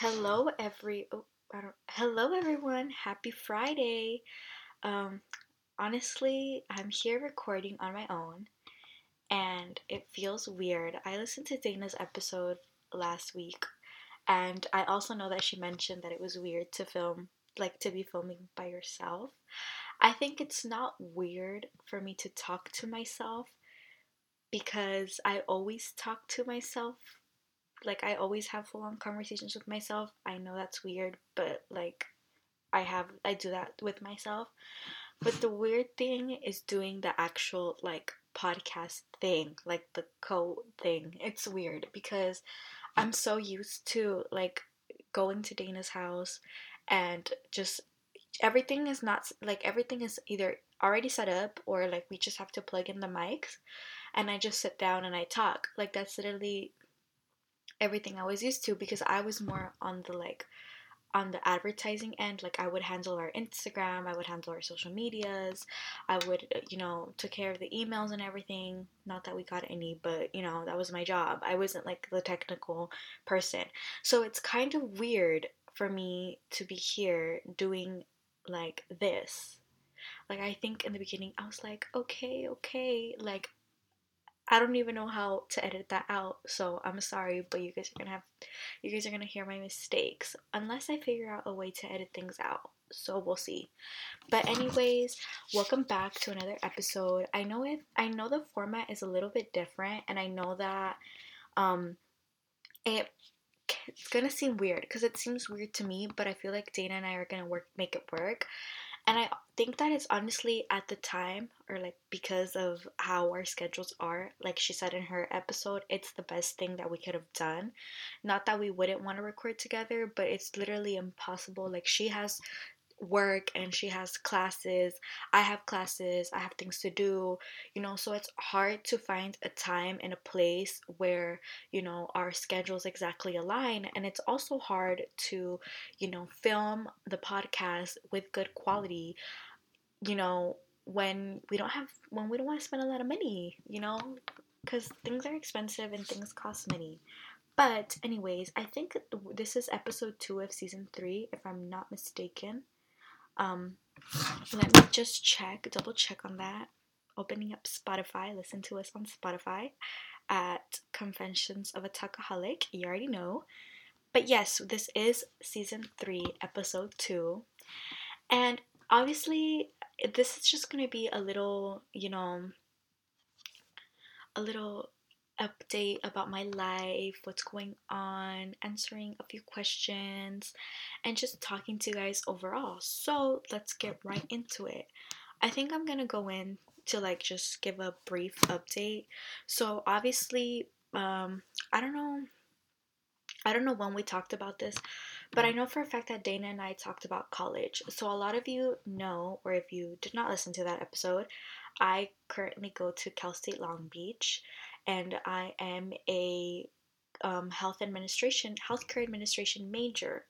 Hello, every oh. Hello, everyone. Happy Friday. Um, honestly, I'm here recording on my own, and it feels weird. I listened to Dana's episode last week, and I also know that she mentioned that it was weird to film, like to be filming by yourself. I think it's not weird for me to talk to myself because I always talk to myself like I always have full on conversations with myself. I know that's weird, but like I have I do that with myself. But the weird thing is doing the actual like podcast thing, like the co thing. It's weird because I'm so used to like going to Dana's house and just everything is not like everything is either already set up or like we just have to plug in the mics and I just sit down and I talk. Like that's literally everything I was used to because I was more on the like on the advertising end. Like i would handle our instagram i would handle our social medias i would you know took care of the emails and everything. Not that we got any but you know that was my job. I wasn't like the technical person. So it's kind of weird for me to be here doing like this. Like i think in the beginning i was like okay okay. Like I don't even know how to edit that out, so I'm sorry, but you guys are gonna have you guys are gonna hear my mistakes unless I figure out a way to edit things out. So we'll see. But anyways, welcome back to another episode. I know it I know the format is a little bit different and I know that um it it's gonna seem weird because it seems weird to me, but I feel like Dana and I are gonna work make it work. And I think that it's honestly at the time, or like because of how our schedules are, like she said in her episode, it's the best thing that we could have done. Not that we wouldn't want to record together, but it's literally impossible. Like she has work and she has classes. I have classes, I have things to do, you know, so it's hard to find a time and a place where, you know, our schedules exactly align. And it's also hard to, you know, film the podcast with good quality, you know, when we don't have, when we don't want to spend a lot of money, you know, because things are expensive and things cost money. But, anyways, I think this is episode two of season three, if I'm not mistaken. Um, let me just check, double check on that. Opening up Spotify, listen to us on Spotify at Conventions of a Tuckaholic. You already know. But yes, this is season three, episode two. And obviously, this is just going to be a little, you know, a little update about my life, what's going on, answering a few questions, and just talking to you guys overall. So let's get right into it. I think I'm gonna go in to like just give a brief update. So obviously, um, I don't know. I don't know when we talked about this, but I know for a fact that Dana and I talked about college. So a lot of you know, or if you did not listen to that episode, I currently go to Cal State Long Beach and I am a um, health administration, healthcare administration major.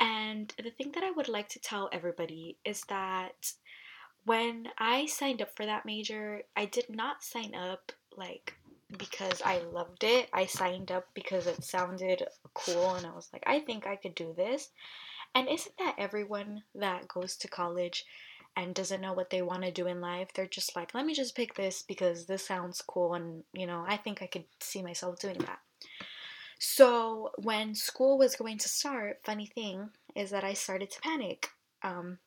And the thing that I would like to tell everybody is that when I signed up for that major, I did not sign up like because I loved it. I signed up because it sounded cool and I was like, I think I could do this. And isn't that everyone that goes to college and doesn't know what they want to do in life, they're just like, let me just pick this because this sounds cool and, you know, I think I could see myself doing that. So when school was going to start, funny thing is that I started to panic. Um,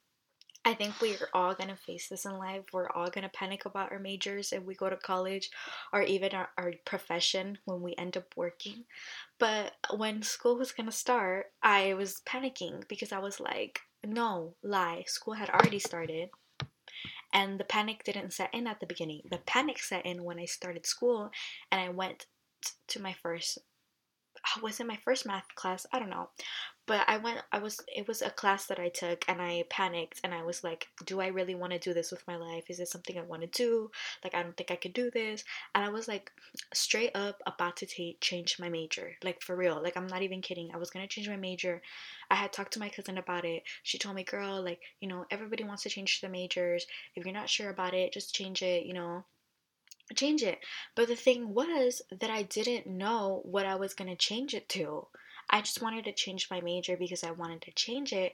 I think we're all gonna face this in life. We're all gonna panic about our majors if we go to college or even our, our profession when we end up working. But when school was gonna start, I was panicking because I was like, no, lie. School had already started. And the panic didn't set in at the beginning. The panic set in when I started school and I went t- to my first uh, was it my first math class? I don't know but I went I was it was a class that I took and I panicked and I was like do I really want to do this with my life? Is this something I want to do? Like I don't think I could do this. And I was like straight up about to take change my major like for real like I'm not even kidding I was going to change my major. I had talked to my cousin about it. She told me girl like you know everybody wants to change their majors. If you're not sure about it just change it you know change it. But the thing was that I didn't know what I was going to change it to I just wanted to change my major because I wanted to change it,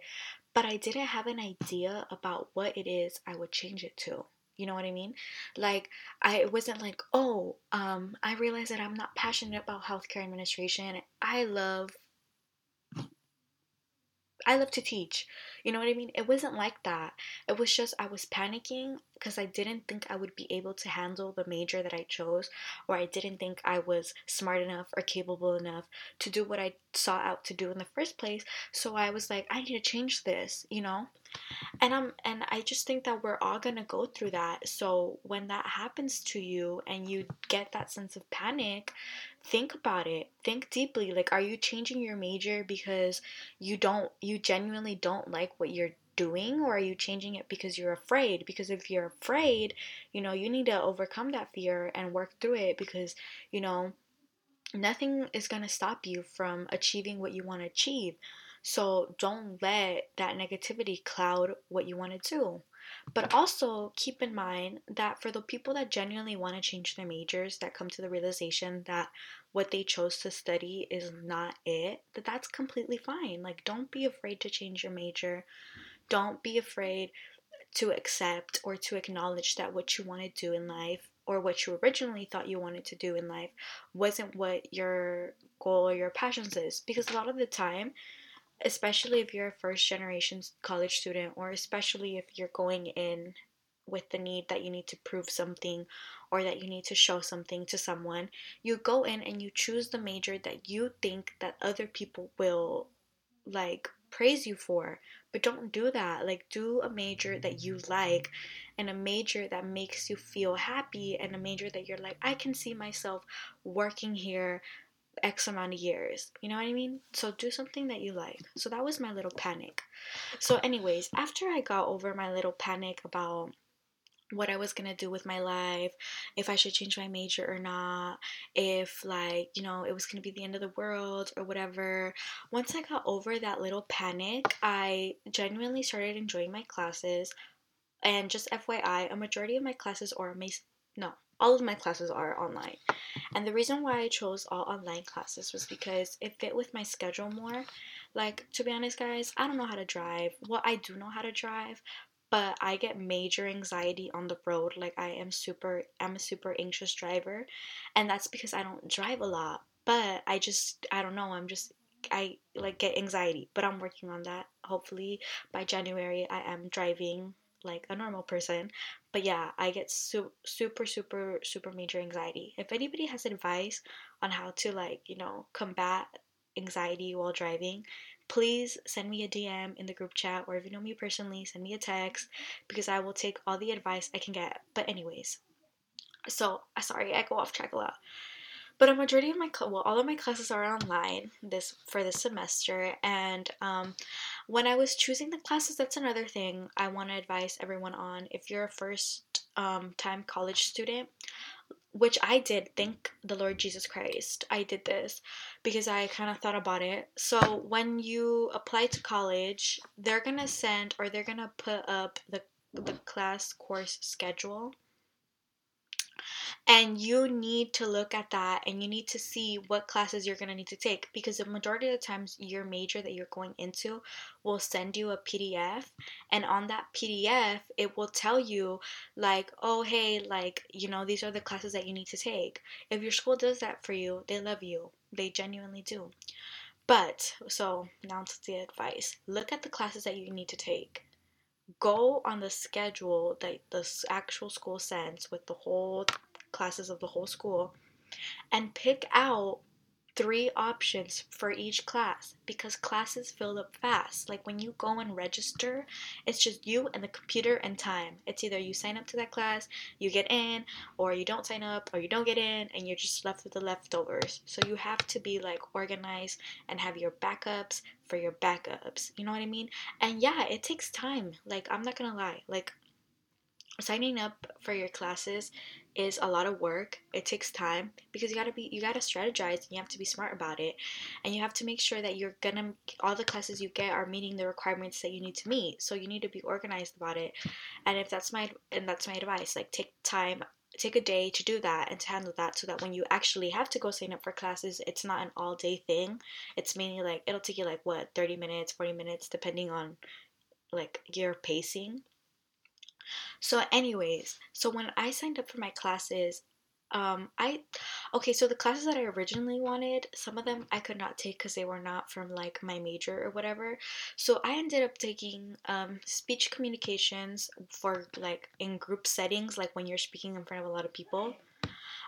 but I didn't have an idea about what it is I would change it to. You know what I mean? Like I wasn't like, "Oh, um I realized that I'm not passionate about healthcare administration. I love I love to teach. You know what I mean? It wasn't like that. It was just I was panicking because I didn't think I would be able to handle the major that I chose, or I didn't think I was smart enough or capable enough to do what I sought out to do in the first place. So I was like, I need to change this, you know? And I'm and I just think that we're all gonna go through that. So when that happens to you and you get that sense of panic, think about it. Think deeply. Like are you changing your major because you don't you genuinely don't like what you're doing or are you changing it because you're afraid because if you're afraid you know you need to overcome that fear and work through it because you know nothing is going to stop you from achieving what you want to achieve so don't let that negativity cloud what you want to do. But also keep in mind that for the people that genuinely want to change their majors, that come to the realization that what they chose to study is not it, that that's completely fine. Like, don't be afraid to change your major. Don't be afraid to accept or to acknowledge that what you want to do in life or what you originally thought you wanted to do in life wasn't what your goal or your passions is. Because a lot of the time, especially if you're a first generation college student or especially if you're going in with the need that you need to prove something or that you need to show something to someone you go in and you choose the major that you think that other people will like praise you for. But don't do that. Like do a major that you like and a major that makes you feel happy and a major that you're like I can see myself working here X amount of years. You know what I mean? So do something that you like. So that was my little panic. So, anyways, after I got over my little panic about what I was gonna do with my life, if I should change my major or not, if like, you know, it was gonna be the end of the world or whatever. Once I got over that little panic, I genuinely started enjoying my classes. And just FYI, a majority of my classes are amazing. No, all of my classes are online. And the reason why I chose all online classes was because it fit with my schedule more. Like, to be honest, guys, I don't know how to drive. Well, I do know how to drive, but I get major anxiety on the road. Like, I am super, I'm a super anxious driver. And that's because I don't drive a lot. But I just, I don't know, I'm just I like get anxiety, but I'm working on that. Hopefully by January I am driving like a normal person. But yeah, I get su- super, super, super major anxiety. If anybody has advice on how to, like, you know, combat anxiety while driving, please send me a DM in the group chat, or if you know me personally, send me a text because I will take all the advice I can get. But, anyways, so sorry, I go off track a lot. But a majority of my well, all of my classes are online this for this semester, and um, when I was choosing the classes, that's another thing I want to advise everyone on. If you're a first um, time college student, which I did, thank the Lord Jesus Christ, I did this because I kind of thought about it. So when you apply to college, they're gonna send or they're gonna put up the the class course schedule and you need to look at that and you need to see what classes you're going to need to take because the majority of the times your major that you're going into will send you a PDF and on that PDF it will tell you like oh hey like you know these are the classes that you need to take. If your school does that for you they love you. They genuinely do. But so now to the advice. Look at the classes that you need to take. Go on the schedule that the actual school sends with the whole classes of the whole school and pick out three options for each class because classes fill up fast. Like when you go and register, it's just you and the computer and time. It's either you sign up to that class, you get in, or you don't sign up, or you don't get in, and you're just left with the leftovers. So you have to be like organized and have your backups for your backups. You know what I mean? And yeah, it takes time. Like, I'm not gonna lie. Like, signing up for your classes is a lot of work. It takes time because you gotta be you gotta strategize and you have to be smart about it. And you have to make sure that you're gonna all the classes you get are meeting the requirements that you need to meet. So you need to be organized about it. And if that's my and that's my advice, like take time take a day to do that and to handle that so that when you actually have to go sign up for classes it's not an all day thing it's mainly like it'll take you like what 30 minutes 40 minutes depending on like your pacing so anyways so when i signed up for my classes um i okay so the classes that i originally wanted some of them i could not take because they were not from like my major or whatever. So i ended up taking um speech communications for like in group settings like when you're speaking in front of a lot of people.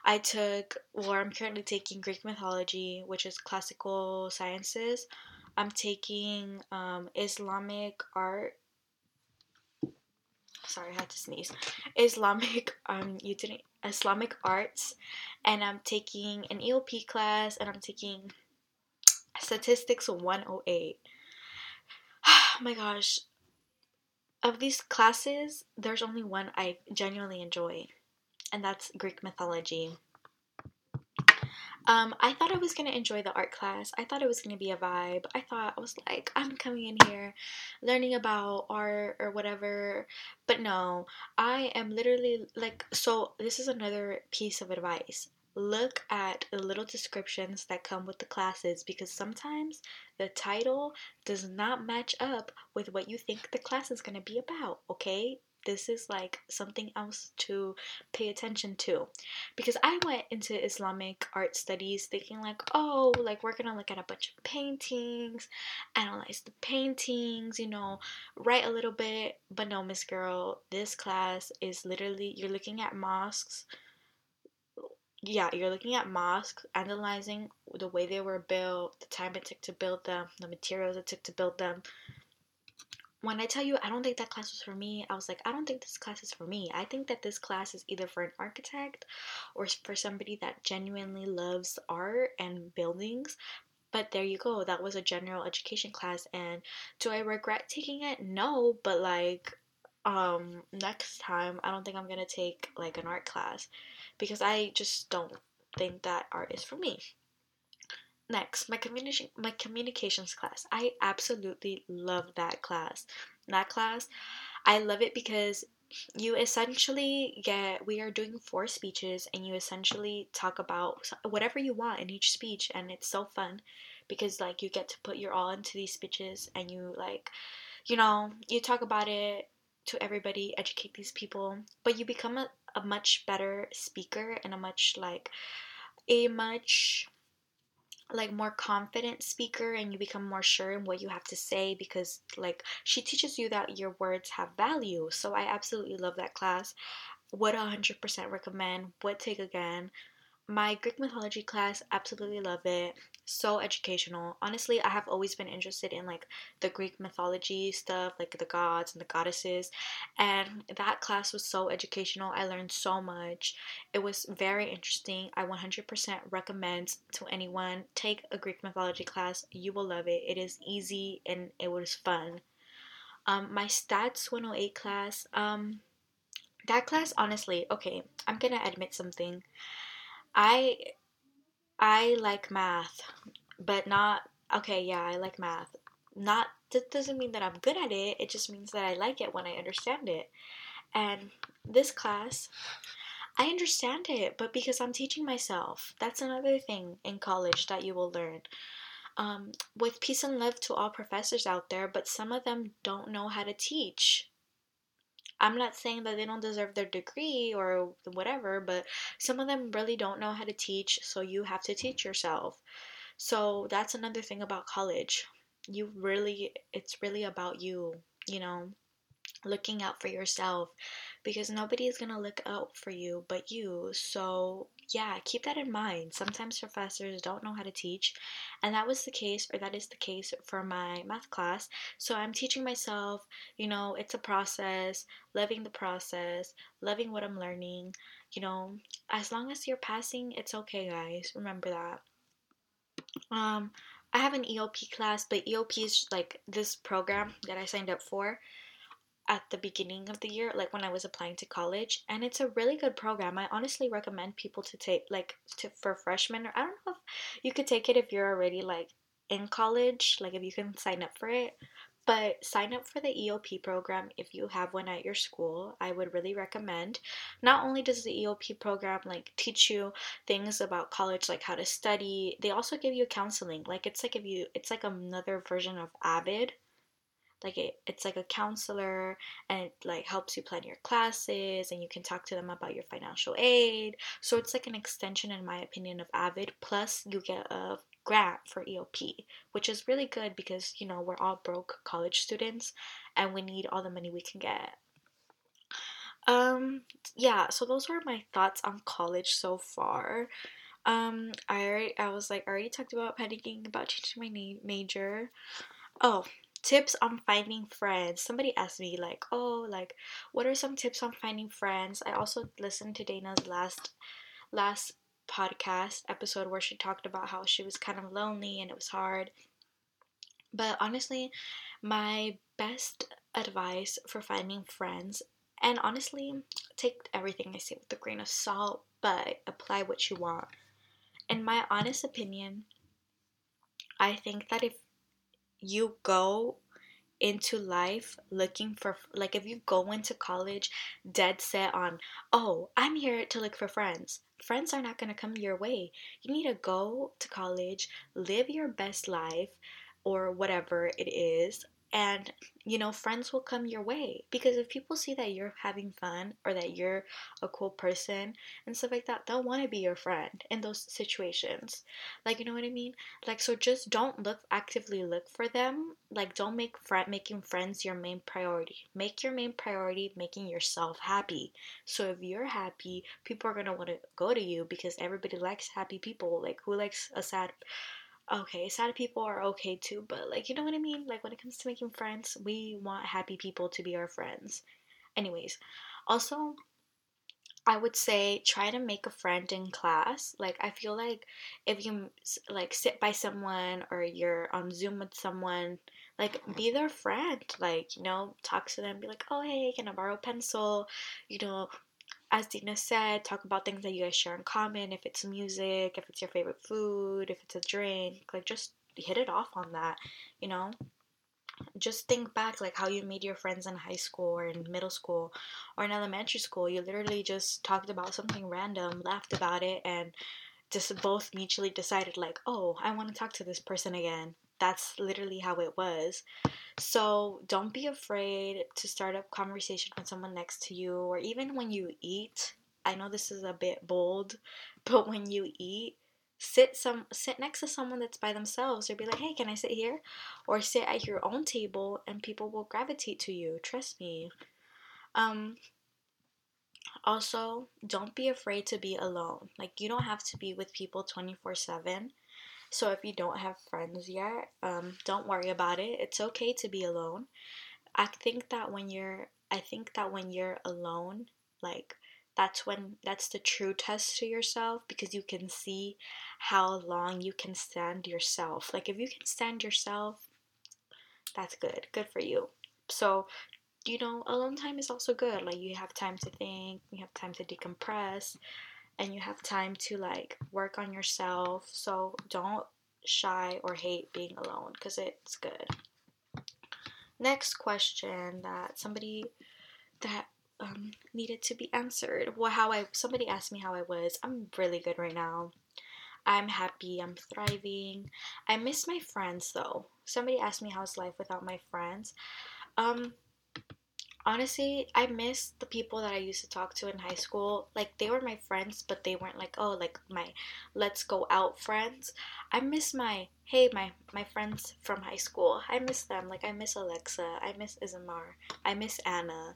I took or i'm currently taking greek mythology which is classical sciences. I'm taking um islamic art sorry, I had to sneeze. Islamic um you didn't Islamic arts and I'm taking an EOP class and I'm taking statistics 108. Oh my gosh. Of these classes, there's only one I genuinely enjoy, and that's Greek mythology. Um, I thought I was gonna enjoy the art class. I thought it was gonna be a vibe. I thought I was like, I'm coming in here, learning about art or whatever. But no, I am literally like, so this is another piece of advice. Look at the little descriptions that come with the classes because sometimes the title does not match up with what you think the class is going to be about, okay? This is like something else to pay attention to. Because i went into islamic art studies thinking like oh like we're gonna look at a bunch of paintings analyze the paintings you know write a little bit. But no miss girl this class is literally you're looking at mosques. Yeah, you're looking at mosques, analyzing the way they were built, the time it took to build them, the materials it took to build them, when I tell you I don't think that class was for me, I was like, I don't think this class is for me. I think that this class is either for an architect or for somebody that genuinely loves art and buildings. But there you go. That was a general education class and do I regret taking it? No, but like um next time I don't think I'm to take like an art class because I just don't think that art is for me. Next, my communication my communications class. I absolutely love that class. That class, I love it because you essentially get we are doing four speeches and you essentially talk about whatever you want in each speech and it's so fun because like you get to put your all into these speeches and you like you know, you talk about it to everybody, educate these people, but you become a, a much better speaker and a much like a much like more confident speaker and you become more sure in what you have to say because like she teaches you that your words have value. So i absolutely love that class. Would 100% recommend. Would take again my Greek mythology class, absolutely love it. So educational. Honestly, I have always been interested in like the Greek mythology stuff, like the gods and the goddesses. And that class was so educational. I learned so much. It was very interesting. I 100% recommend to anyone take a Greek mythology class. You will love it. It is easy and it was fun. Um, my stats 108 class, um, that class honestly, okay, I'm gonna admit something. I I like math, but not okay, yeah, I like math. Not that doesn't mean that I'm good at it. It just means that I like it when I understand it. And this class, I understand it, but because I'm teaching myself. That's another thing in college that you will learn. Um, with peace and love to all professors out there, but some of them don't know how to teach. I'm not saying that they don't deserve their degree or whatever, but some of them really don't know how to teach, so you have to teach yourself. So that's another thing about college. You really, it's really about you, you know, looking out for yourself because nobody is going to look out for you but you. So, yeah, keep that in mind. Sometimes professors don't know how to teach, and that was the case, or that is the case for my math class. So, I'm teaching myself, you know, it's a process, loving the process, loving what I'm learning. You know, as long as you're passing, it's okay, guys. Remember that. Um, I have an EOP class, but EOP is like this program that I signed up for at the beginning of the year, like when I was applying to college, and it's a really good program. I honestly recommend people to take like to for freshmen or I don't know if you could take it if you're already like in college, like if you can sign up for it. but sign up for the EOP program if you have one at your school. I would really recommend. Not only does the EOP program like teach you things about college like how to study, they also give you counseling. Like it's like if you it's like another version of Avid like it, it's like a counselor and it like helps you plan your classes and you can talk to them about your financial aid. So it's like an extension in my opinion of avid plus you get a grant for eop which is really good because you know we're all broke college students and we need all the money we can get. Um yeah so those were my thoughts on college so far. Um i already i was like I already talked about panicking about changing my name major? Oh tips on finding friends. Somebody asked me like, "Oh, like what are some tips on finding friends?" I also listened to Dana's last last podcast episode where she talked about how she was kind of lonely and it was hard. But honestly, my best advice for finding friends and honestly, take everything I say with a grain of salt, but apply what you want. In my honest opinion, I think that if you go into life looking for like if you go into college dead set on oh i'm here to look for friends. Friends are not going to come your way. You need to go to college live your best life or whatever it is and you know friends will come your way because if people see that you're having fun or that you're a cool person and stuff like that they'll want to be your friend in those situations. Like you know what i mean? Like so just don't look actively look for them. Like don't make friend making friends your main priority. Make your main priority making yourself happy. So if you're happy people are going to want to go to you because everybody likes happy people. Like who likes a sad okay, sad people are okay too, but like, you know what I mean? Like, when it comes to making friends, we want happy people to be our friends. Anyways, also, I would say try to make a friend in class. Like, I feel like if you like sit by someone or you're on Zoom with someone, like be their friend. Like, you know, talk to them, be like, oh, hey, can I borrow a pencil? You know, as Dina said, talk about things that you guys share in common. If it's music, if it's your favorite food, if it's a drink, like just hit it off on that, you know? Just think back like how you made your friends in high school or in middle school or in elementary school. You literally just talked about something random, laughed about it, and just both mutually decided like, oh, I want to talk to this person again. That's literally how it was. So don't be afraid to start a conversation with someone next to you, or even when you eat. I know this is a bit bold, but when you eat, sit some sit next to someone that's by themselves. Or be like hey can i sit here? Or sit at your own table and people will gravitate to you. Trust me. Um also don't be afraid to be alone. Like you don't have to be with people 24 7 so if you don't have friends yet, um, don't worry about it. It's okay to be alone. I think that when you're I think that when you're alone, like that's when that's the true test to yourself because you can see how long you can stand yourself. Like if you can stand yourself, that's good. Good for you. So, you know, alone time is also good. Like you have time to think, you have time to decompress and you have time to like work on yourself. So don't shy or hate being alone because it's good. Next question that somebody that um, needed to be answered. Well, how I somebody asked me how I was. I'm really good right now. I'm happy. I'm thriving. I miss my friends though. Somebody asked me how's life without my friends. Um, honestly, I miss the people that I used to talk to in high school. Like they were my friends, but they weren't like, oh, like my let's go out friends. I miss my hey, my my friends from high school. I miss them. Like I miss Alexa. I miss Isamar. I miss Anna.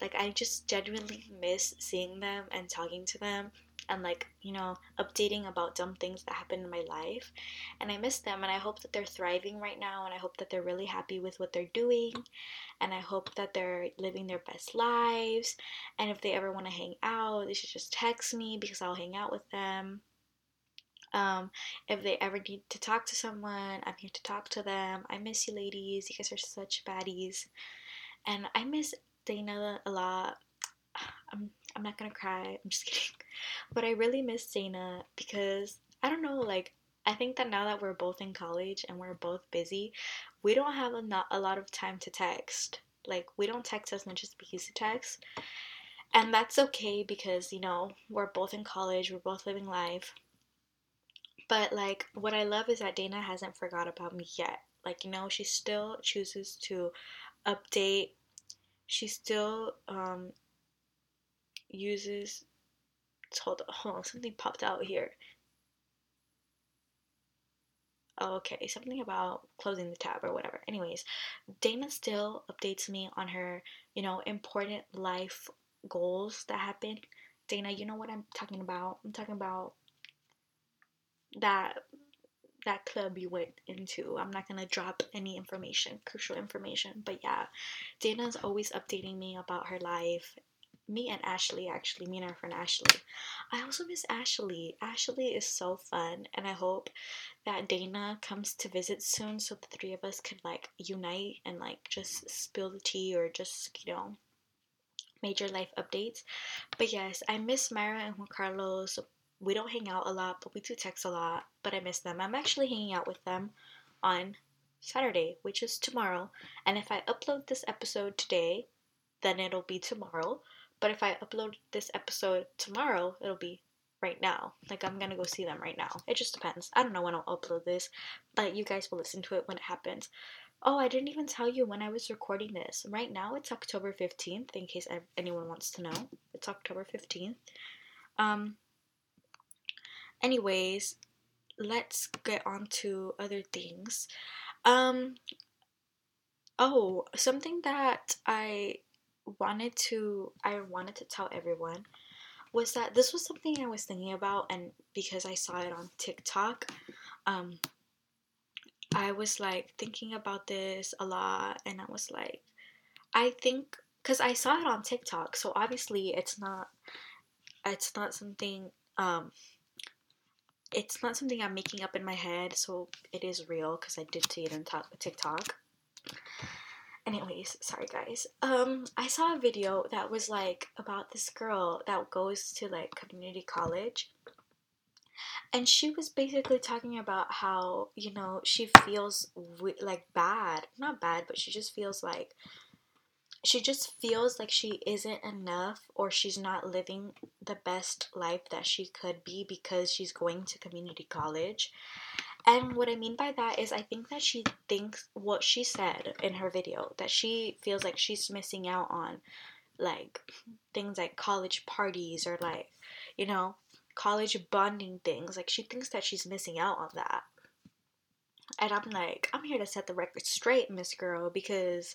Like I just genuinely miss seeing them and talking to them and like you know updating about dumb things that happened in my life and i miss them and i hope that they're thriving right now and i hope that they're really happy with what they're doing and i hope that they're living their best lives and if they ever want to hang out they should just text me because i'll hang out with them um, if they ever need to talk to someone, I'm here to talk to them. I miss you, ladies. You guys are such baddies. And I miss Dana a lot. I'm I'm not gonna cry. I'm just kidding. But I really miss Dana because I don't know, like I think that now that we're both in college and we're both busy, we don't have a, not a lot of time to text. Like, we don't text as much as we used to text. And that's okay because, you know, we're both in college, we're both living life. But, like, what I love is that Dana hasn't forgot about me yet. Like, you know, she still chooses to update. She still um, uses. Hold on, hold on, something popped out here okay, something about closing the tab or whatever. Anyways, Dana still updates me on her, you know, important life goals that happen. Dana, you know what I'm talking about? I'm talking about that that club you went into. I'm not gonna drop any information, crucial information, but yeah, Dana's always updating me about her life me and Ashley, actually, me and our friend Ashley. I also miss Ashley. Ashley is so fun, and I hope that Dana comes to visit soon so the three of us could like unite and like just spill the tea or just, you know, major life updates. But yes, I miss Myra and Juan Carlos. We don't hang out a lot, but we do text a lot. But I miss them. I'm actually hanging out with them on Saturday, which is tomorrow. And if I upload this episode today, then it'll be tomorrow. But if I upload this episode tomorrow, it'll be right now. Like I'm gonna go see them right now. It just depends. I don't know when I'll upload this, but you guys will listen to it when it happens. Oh, I didn't even tell you when I was recording this. Right now it's October 15th, in case anyone wants to know. It's October 15th. Um, anyways, let's get on to other things. Um, oh, something that I wanted to I wanted to tell everyone was that this was something I was thinking about and because I saw it on TikTok um I was like thinking about this a lot and I was like I think cuz I saw it on TikTok so obviously it's not it's not something um it's not something I'm making up in my head so it is real cuz I did see it on TikTok anyways sorry guys. Um i saw a video that was like about this girl that goes to like community college. And she was basically talking about how you know she feels like bad. Not bad but she just feels like she just feels like she isn't enough or she's not living the best life that she could be because she's going to community college and what I mean by that is, I think that she thinks what she said in her video that she feels like she's missing out on like things like college parties or like, you know, college bonding things. Like, she thinks that she's missing out on that. And I'm like, I'm here to set the record straight, Miss Girl, because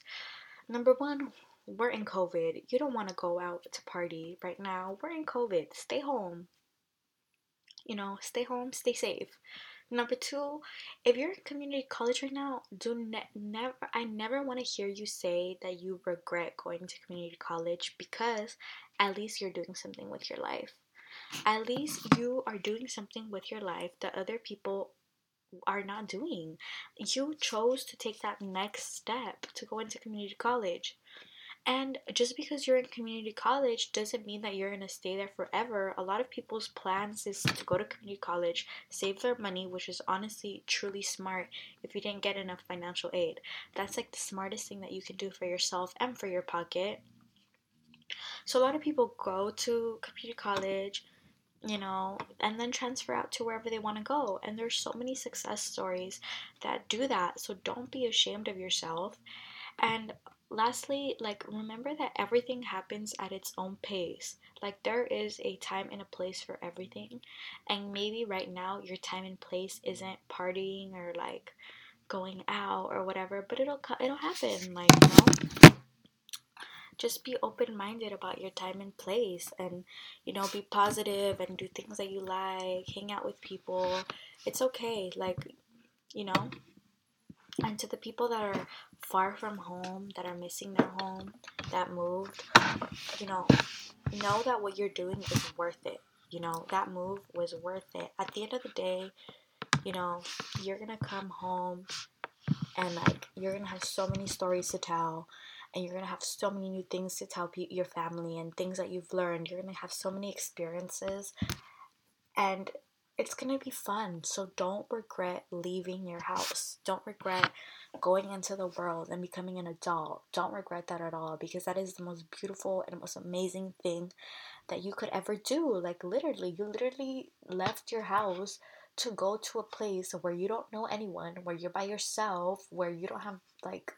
number one, we're in COVID. You don't want to go out to party right now. We're in COVID. Stay home. You know, stay home, stay safe. Number two, if you're in community college right now, do ne- never. I never want to hear you say that you regret going to community college because at least you're doing something with your life. At least you are doing something with your life that other people are not doing. You chose to take that next step to go into community college. And just because you're in community college doesn't mean that you're going to stay there forever. A lot of people's plans is to go to community college, save their money, which is honestly truly smart if you didn't get enough financial aid. That's like the smartest thing that you can do for yourself and for your pocket. So a lot of people go to community college, you know, and then transfer out to wherever they want to go. And there's so many success stories that do that. So don't be ashamed of yourself. And lastly, like remember that everything happens at its own pace. Like there is a time and a place for everything. And maybe right now your time and place isn't partying or like going out or whatever, but it'll it'll happen like, you know. Just be open-minded about your time and place and you know, be positive and do things that you like, hang out with people. It's okay. Like, you know, and to the people that are far from home, that are missing their home, that moved, you know, know that what you're doing is worth it. You know, that move was worth it. At the end of the day, you know, you're gonna come home and like you're gonna have so many stories to tell and you're gonna have so many new things to tell pe- your family and things that you've learned you're gonna have so many experiences and it's gonna be fun. So don't regret leaving your house. Don't regret going into the world and becoming an adult. Don't regret that at all because that is the most beautiful and most amazing thing that you could ever do. Like, literally, you literally left your house to go to a place where you don't know anyone, where you're by yourself, where you don't have, like,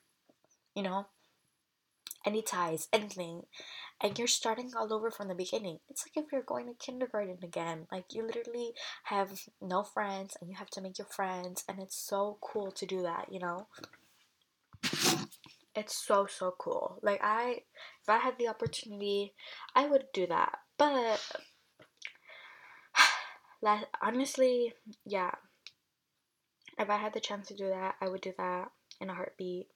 you know, any ties, anything, and you're starting all over from the beginning. It's like if you're going to kindergarten again. Like you literally have no friends and you have to make your friends, and it's so cool to do that, you know? It's so so cool. Like I if I had the opportunity, I would do that. But honestly, yeah. If I had the chance to do that, I would do that in a heartbeat.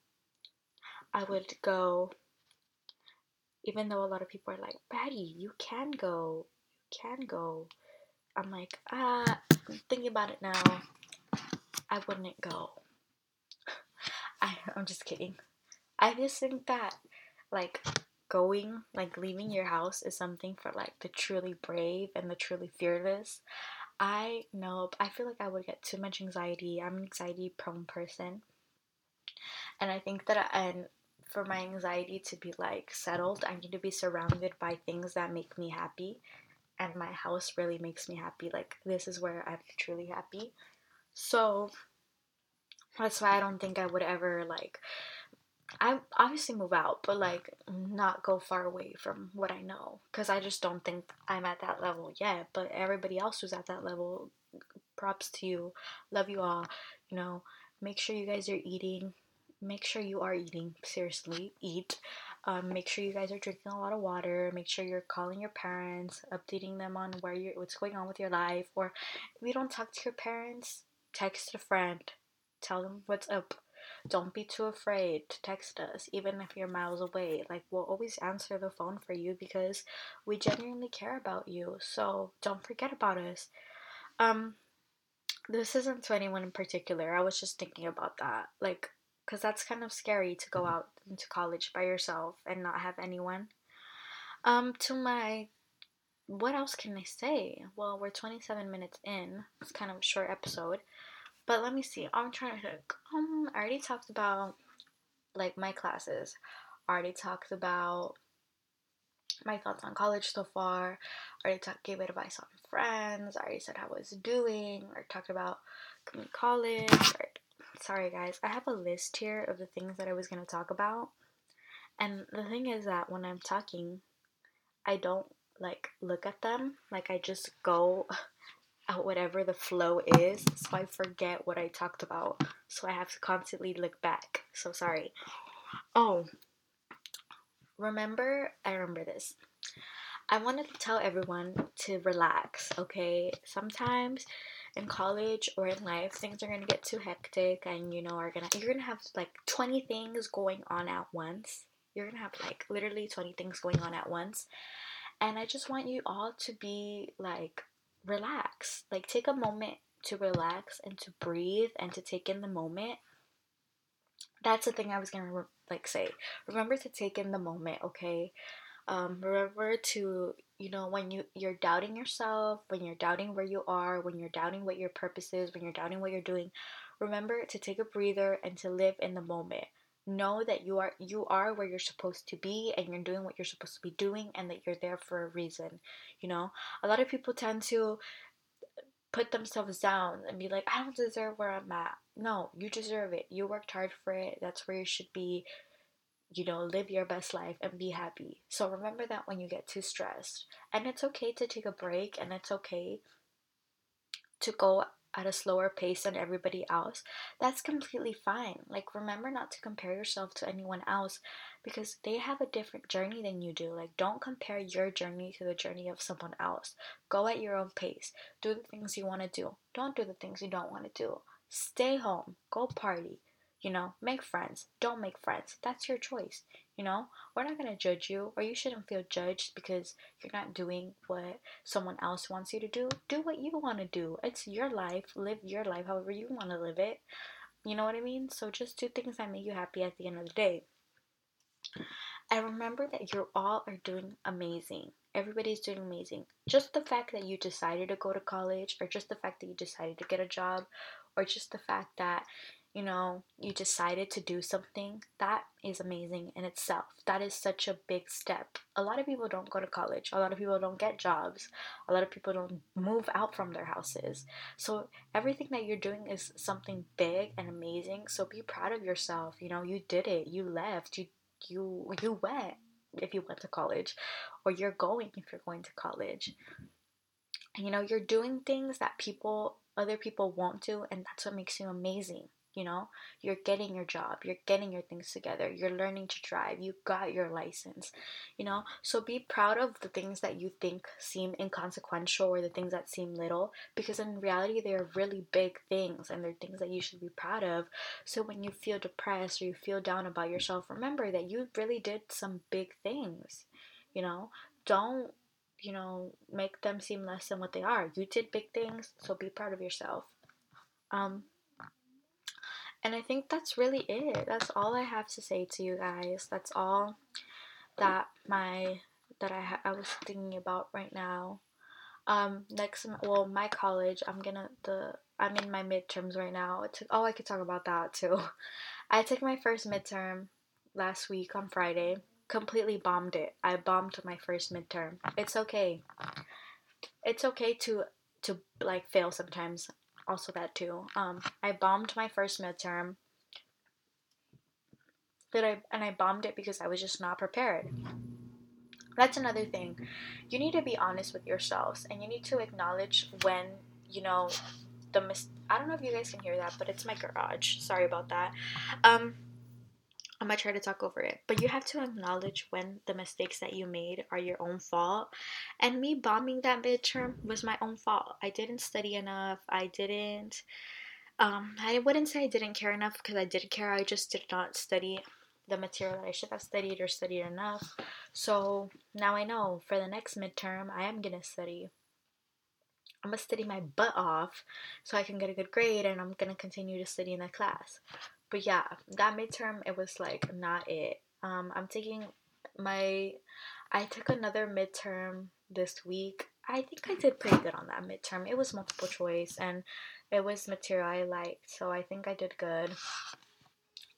I would go even though a lot of people are like, Betty, you can go, you can go. I'm like, ah, I'm thinking about it now. I wouldn't go. I, I'm just kidding. I just think that, like, going, like, leaving your house is something for, like, the truly brave and the truly fearless. I know, I feel like I would get too much anxiety. I'm an anxiety prone person. And I think that, and for my anxiety to be like settled, I need to be surrounded by things that make me happy. And my house really makes me happy. Like, this is where I'm truly happy. So, that's why I don't think I would ever, like, I obviously move out, but like not go far away from what I know because I just don't think I'm at that level yet. But everybody else who's at that level, props to you. Love you all. You know, make sure you guys are eating make sure you are eating. Seriously, eat. Um, make sure you guys are drinking a lot of water. Make sure you're calling your parents, updating them on where you what's going on with your life. Or if you don't talk to your parents, text a friend. Tell them what's up. Don't be too afraid to text us, even if you're miles away. Like, we'll always answer the phone for you because we genuinely care about you. So don't forget about us. Um, this isn't to anyone in particular. I was just thinking about that. Like, because that's kind of scary to go mm-hmm. out into college by yourself and not have anyone. Um, to my, what else can I say? Well, we're 27 minutes in. It's kind of a short episode, but let me see. I'm trying to think. Um, I already talked about like my classes. I already talked about my thoughts on college so far. I already talk, gave advice on friends. I already said how I was doing. I talked about coming to college. I sorry guys, I have a list here of the things that I was going to talk about. And the thing is that when I'm talking, I don't like look at them. Like I just go at whatever the flow is. So I forget what I talked about. So I have to constantly look back. So sorry. Oh, remember, I remember this. I wanted to tell everyone to relax, okay? Sometimes in college or in life things are to get too hectic and you know are to you're to have like 20 things going on at once. You're to have like literally 20 things going on at once. And i just want you all to be like relax like take a moment to relax and to breathe and to take in the moment. That's the thing i was going to like say. Remember to take in the moment okay? Um, remember to you know when you you're doubting yourself when you're doubting where you are when you're doubting what your purpose is when you're doubting what you're doing remember to take a breather and to live in the moment. Know that you are you are where you're supposed to be and you're doing what you're supposed to be doing and that you're there for a reason you know? A lot of people tend to put themselves down and be like i don't deserve where i'm at. No you deserve it. You worked hard for it. That's where you should be you know, live your best life and be happy. So remember that when you get too stressed. And it's okay to take a break and it's okay to go at a slower pace than everybody else. That's completely fine. Like, remember not to compare yourself to anyone else because they have a different journey than you do. Like, don't compare your journey to the journey of someone else. Go at your own pace. Do the things you want to do. Don't do the things you don't want to do. Stay home. Go party you know, make friends. Don't make friends. That's your choice. You know, we're not going to judge you, or you shouldn't feel judged because you're not doing what someone else wants you to do. Do what you want to do. It's your life. Live your life however you want to live it. You know what I mean? So just do things that make you happy at the end of the day. And remember that you all are doing amazing. Everybody's doing amazing. Just the fact that you decided to go to college, or just the fact that you decided to get a job, or just the fact that you know, you decided to do something, that is amazing in itself. That is such a big step. A lot of people don't go to college. A lot of people don't get jobs. A lot of people don't move out from their houses. So everything that you're doing is something big and amazing. So be proud of yourself. You know, you did it. You left. You you you went if you went to college or you're going if you're going to college. You know, you're doing things that people other people won't do and that's what makes you amazing you know? You're getting your job you're getting your things together you're learning to drive you got your license you know? So be proud of the things that you think seem inconsequential or the things that seem little because in reality they're really big things and they're things that you should be proud of. So when you feel depressed or you feel down about yourself remember that you really did some big things you know? Don't you know make them seem less than what they are. You did big things so be proud of yourself. Um and I think that's really it. That's all I have to say to you guys. That's all that my that I ha- I was thinking about right now. Um, next, well, my college. I'm gonna the. I'm in my midterms right now. Oh, I could talk about that too. I took my first midterm last week on Friday. Completely bombed it. I bombed my first midterm. It's okay. It's okay to to like fail sometimes also that too. Um, I bombed my first midterm. But I and I bombed it because I was just not prepared. That's another thing. You need to be honest with yourselves and you need to acknowledge when, you know, the mis- I don't know if you guys can hear that, but it's my garage. Sorry about that. Um I'm gonna try to talk over it. But you have to acknowledge when the mistakes that you made are your own fault. And me bombing that midterm was my own fault. I didn't study enough. I didn't. Um, I wouldn't say I didn't care enough because I did care. I just did not study the material that I should have studied or studied enough. So now I know for the next midterm, I am gonna study. I'm gonna study my butt off so I can get a good grade and I'm gonna continue to study in that class but yeah, that midterm it was like not it. Um, I'm taking my, I took another midterm this week. I think I did pretty good on that midterm. It was multiple choice and it was material I liked, so I think I did good.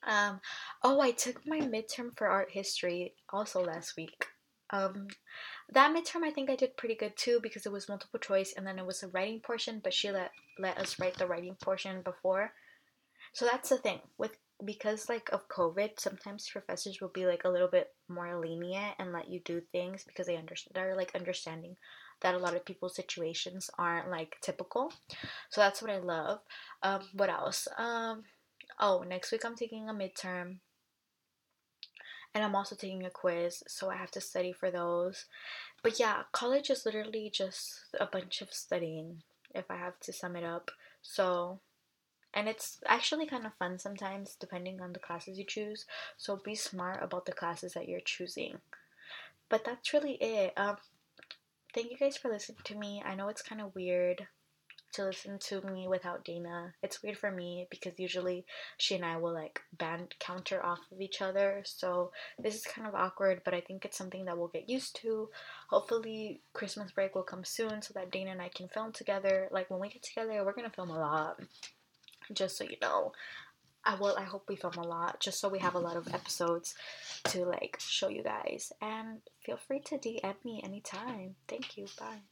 Um, oh, I took my midterm for art history also last week. Um, that midterm I think I did pretty good too because it was multiple choice and then it was a writing portion, but she let let us write the writing portion before. So that's the thing with because like of COVID, sometimes professors will be like a little bit more lenient and let you do things because they understand they're like understanding that a lot of people's situations aren't like typical. So that's what I love. Um, what else? Um, oh, next week I'm taking a midterm. And I'm also taking a quiz, so I have to study for those. But yeah, college is literally just a bunch of studying, if I have to sum it up. So and it's actually kind of fun sometimes depending on the classes you choose so be smart about the classes that you're choosing but that's really it um thank you guys for listening to me i know it's kind of weird to listen to me without Dana. It's weird for me because usually she and I will like band counter off of each other. So this is kind of awkward, but I think it's something that we'll get used to. Hopefully Christmas break will come soon so that Dana and I can film together. Like when we get together, we're gonna film a lot just so you know. I will I hope we film a lot just so we have a lot of episodes to like show you guys and feel free to DM me anytime. Thank you. Bye.